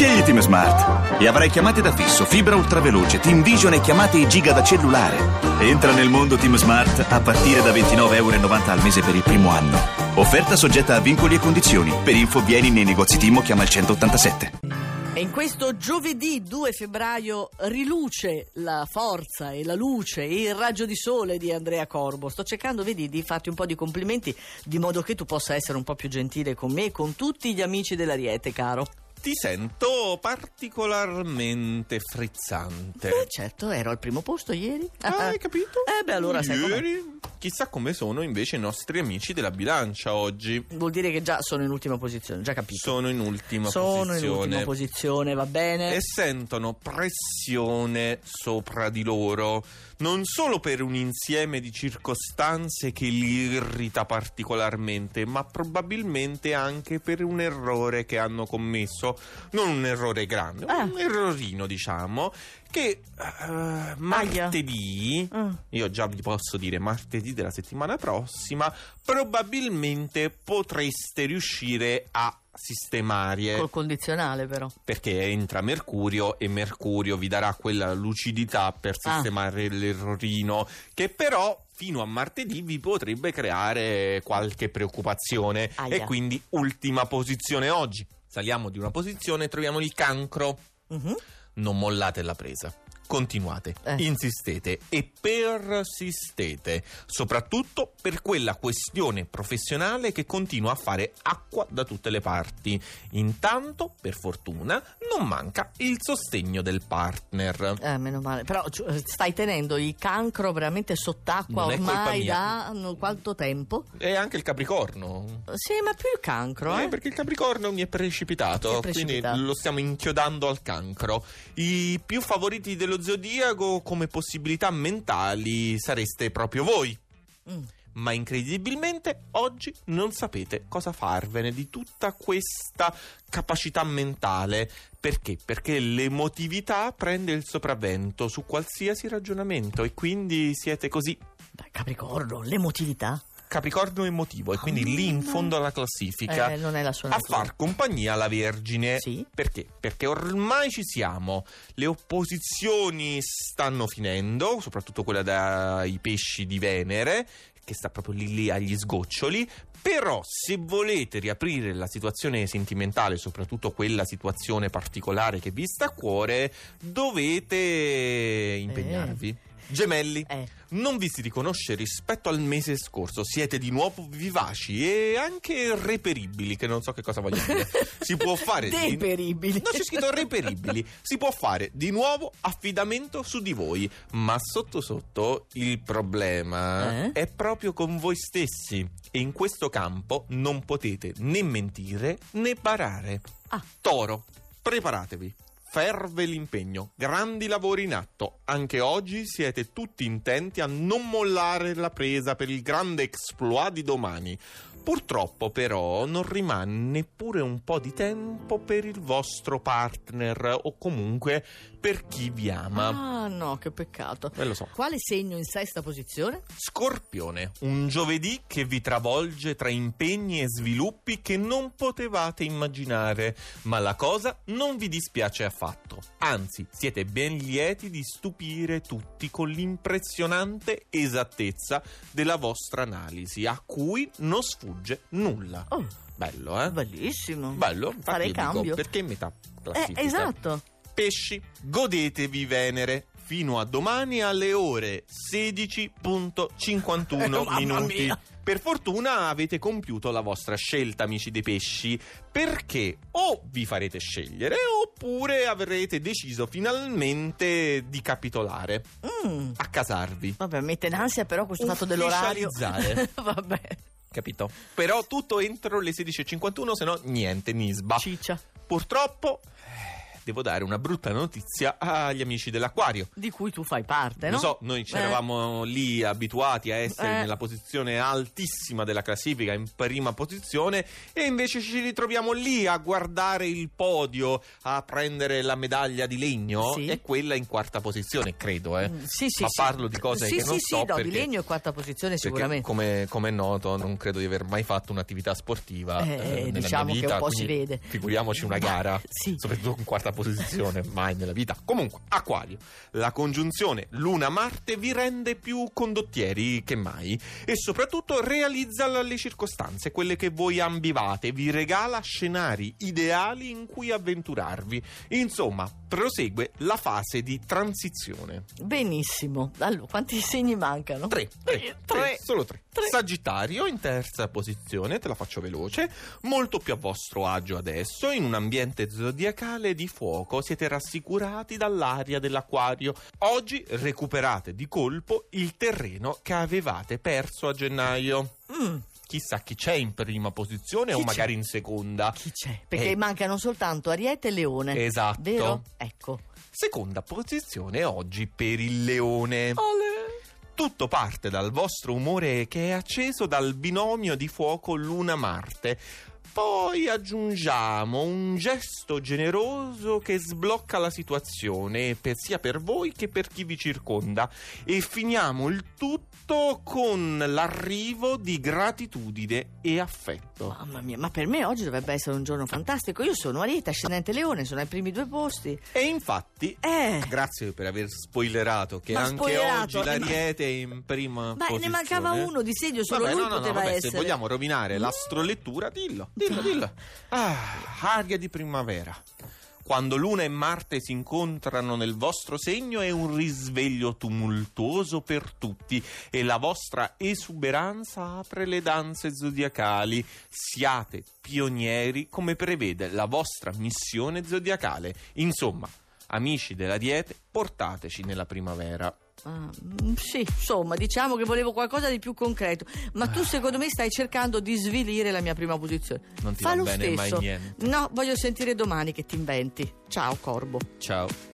Scegli Team Smart e avrai chiamate da fisso, fibra ultraveloce, Team Vision e chiamate giga da cellulare. Entra nel mondo Team Smart a partire da 29,90 euro al mese per il primo anno. Offerta soggetta a vincoli e condizioni. Per info vieni nei negozi Team o chiama il 187. E in questo giovedì 2 febbraio riluce la forza e la luce e il raggio di sole di Andrea Corbo. Sto cercando, vedi, di farti un po' di complimenti di modo che tu possa essere un po' più gentile con me e con tutti gli amici dell'Ariete, caro. Ti sento particolarmente frizzante. Eh, certo, ero al primo posto ieri. Ah, hai capito? Eh beh, allora sai com'è. Ieri. Chissà come sono invece i nostri amici della bilancia oggi. Vuol dire che già sono in ultima posizione, già capito. Sono in ultima Sono in posizione. ultima posizione, va bene? e sentono pressione sopra di loro, non solo per un insieme di circostanze che li irrita particolarmente, ma probabilmente anche per un errore che hanno commesso, non un errore grande, Ah. un errorino diciamo, che eh, martedì, Mm. io già vi posso dire martedì della settimana prossima, probabilmente potreste riuscire a sistemare Col condizionale però. perché entra Mercurio e Mercurio vi darà quella lucidità per Ah. sistemare l'errorino che però fino a martedì vi potrebbe creare qualche preoccupazione Aia. e quindi ultima posizione oggi. Saliamo di una posizione e troviamo il cancro. Mhm. Non mollate la presa. Continuate, Eh. insistete e persistete, soprattutto per quella questione professionale che continua a fare acqua da tutte le parti. Intanto, per fortuna, non manca il sostegno del partner. Eh, meno male. Però cioè, stai tenendo il cancro veramente sott'acqua Non ormai da no, quanto tempo? E anche il Capricorno. Sì, ma più il cancro, eh? Eh, perché il Capricorno mi è precipitato, è precipitato. quindi lo stiamo inchiodando al cancro. I più favoriti dello zodiaco come possibilità mentali sareste proprio voi. Mm. Ma incredibilmente oggi non sapete cosa farvene di tutta questa capacità mentale. Perché? Perché l'emotività prende il sopravvento su qualsiasi ragionamento e quindi siete così Beh, Capricorno, l'emotività. Capricorno emotivo e quindi lì in fondo alla classifica Eh, non è la sua a far compagnia alla Vergine. Sì. Perché? Perché ormai ci siamo. Le opposizioni stanno finendo, soprattutto quella dai pesci di Venere, che sta proprio lì, lì agli sgoccioli. Però se volete riaprire la situazione sentimentale, soprattutto quella situazione particolare che vi sta a cuore, dovete impegnarvi. Gemelli, Eh. non vi si riconosce rispetto al mese scorso, siete di nuovo vivaci e anche reperibili, che non so che cosa voglio dire. Si può fare di... Deperibili. Non c'è scritto reperibili. Si può fare di nuovo affidamento su di voi, ma sotto sotto il problema Eh? è proprio con voi stessi e in questo campo non potete né mentire né barare. Ah. Toro, preparatevi. Ferve l'impegno, grandi lavori in atto. Anche oggi siete tutti intenti a non mollare la presa per il grande exploit di domani. Purtroppo però non rimane neppure un po' di tempo per il vostro partner o comunque per chi vi ama. Ah, no, che peccato. Eh, lo so. Quale segno in sesta posizione? Scorpione, un giovedì che vi travolge tra impegni e sviluppi che non potevate immaginare, ma la cosa non vi dispiace affatto. Anzi, siete ben lieti di stupire tutti con l'impressionante esattezza della vostra analisi, a cui non sfugge nulla. Oh, Bello, eh? bellissimo. Bello, io dico, cambio. perché in metà Eh, classifica? esatto. Pesci, godetevi Venere fino a domani alle ore 16.51 Eh, minuti. Per fortuna avete compiuto la vostra scelta, amici dei pesci, perché o vi farete scegliere oppure avrete deciso finalmente di capitolare, Mm. a casarvi. Vabbè, mette in ansia però questo fatto dell'orario. Vabbè, Capito? Però tutto entro le 16.51, se no niente, nisba. ciccia. Purtroppo eh, devo dare una brutta notizia agli amici dell'acquario. Di cui tu fai parte, no? Lo so, noi ci Eh. eravamo lì abituati a essere Eh. nella posizione altissima della classifica, in prima posizione, e invece ci ritroviamo lì a guardare il podio, a prendere la medaglia di legno, Sì. e quella in quarta posizione, credo. Eh. Mm, Sì, sì, Ma sì. parlo di cose che sì, non sì, so no, perché... di legno è quarta posizione sicuramente. come, come è noto, non credo di aver mai fatto un'attività sportiva. Eh, eh, diciamo mia che vita, un po' si vede. Figuriamoci una gara, Sì. soprattutto in quarta posizione, mai nella vita. Comunque, Acquario, la congiunzione Luna-Marte vi rende più condottieri che mai e soprattutto realizza le circostanze, quelle che voi ambivate, vi regala scenari ideali in cui avventurarvi. Insomma, prosegue la fase di transizione. Benissimo. Allora, quanti segni mancano? Tre, tre, Eh, tre, solo tre. Tre. Sagittario in terza posizione, te la faccio veloce, molto più a vostro agio adesso, in un ambiente zodiacale di fuoco, siete rassicurati dall'aria dell'acquario. Oggi recuperate di colpo il terreno che avevate perso a gennaio. Mm, Chissà chi c'è in prima posizione Chi o magari in seconda. chi c'è? Perché Eh. mancano soltanto Ariete e Leone. Esatto. Vero? Ecco. Seconda posizione oggi per il leone. Tutto parte dal vostro umore che è acceso dal binomio di fuoco Luna-Marte. Poi aggiungiamo un gesto generoso che sblocca la situazione per- sia per voi che per chi vi circonda e finiamo il tutto con l'arrivo di gratitudine e affetto. Mamma mia, ma per me oggi dovrebbe essere un giorno fantastico. Io sono Ariete, ascendente Leone, sono ai primi due posti. E infatti Eh. Grazie per aver spoilerato che Ma anche spoilerato, oggi eh, l'Ariete è in prima Ma posizione. ne mancava uno di segno, solo Vabbè, lui no, no, no, poteva vabbè, essere. Se vogliamo rovinare l'astrolettura, dillo, dillo, dillo. Ah, aria di primavera. Quando Luna e Marte si incontrano nel vostro segno è un risveglio tumultuoso per tutti e la vostra esuberanza apre le danze zodiacali. Siate pionieri come prevede la vostra missione zodiacale. Insomma, amici della diete, portateci nella primavera. Ah, sì, insomma, diciamo che volevo qualcosa di più concreto. Ma tu, secondo me, stai cercando di svilire la mia prima posizione. Non ti Fa va lo bene mai stesso. niente. No, voglio sentire domani che ti inventi. Ciao, Corbo. Ciao.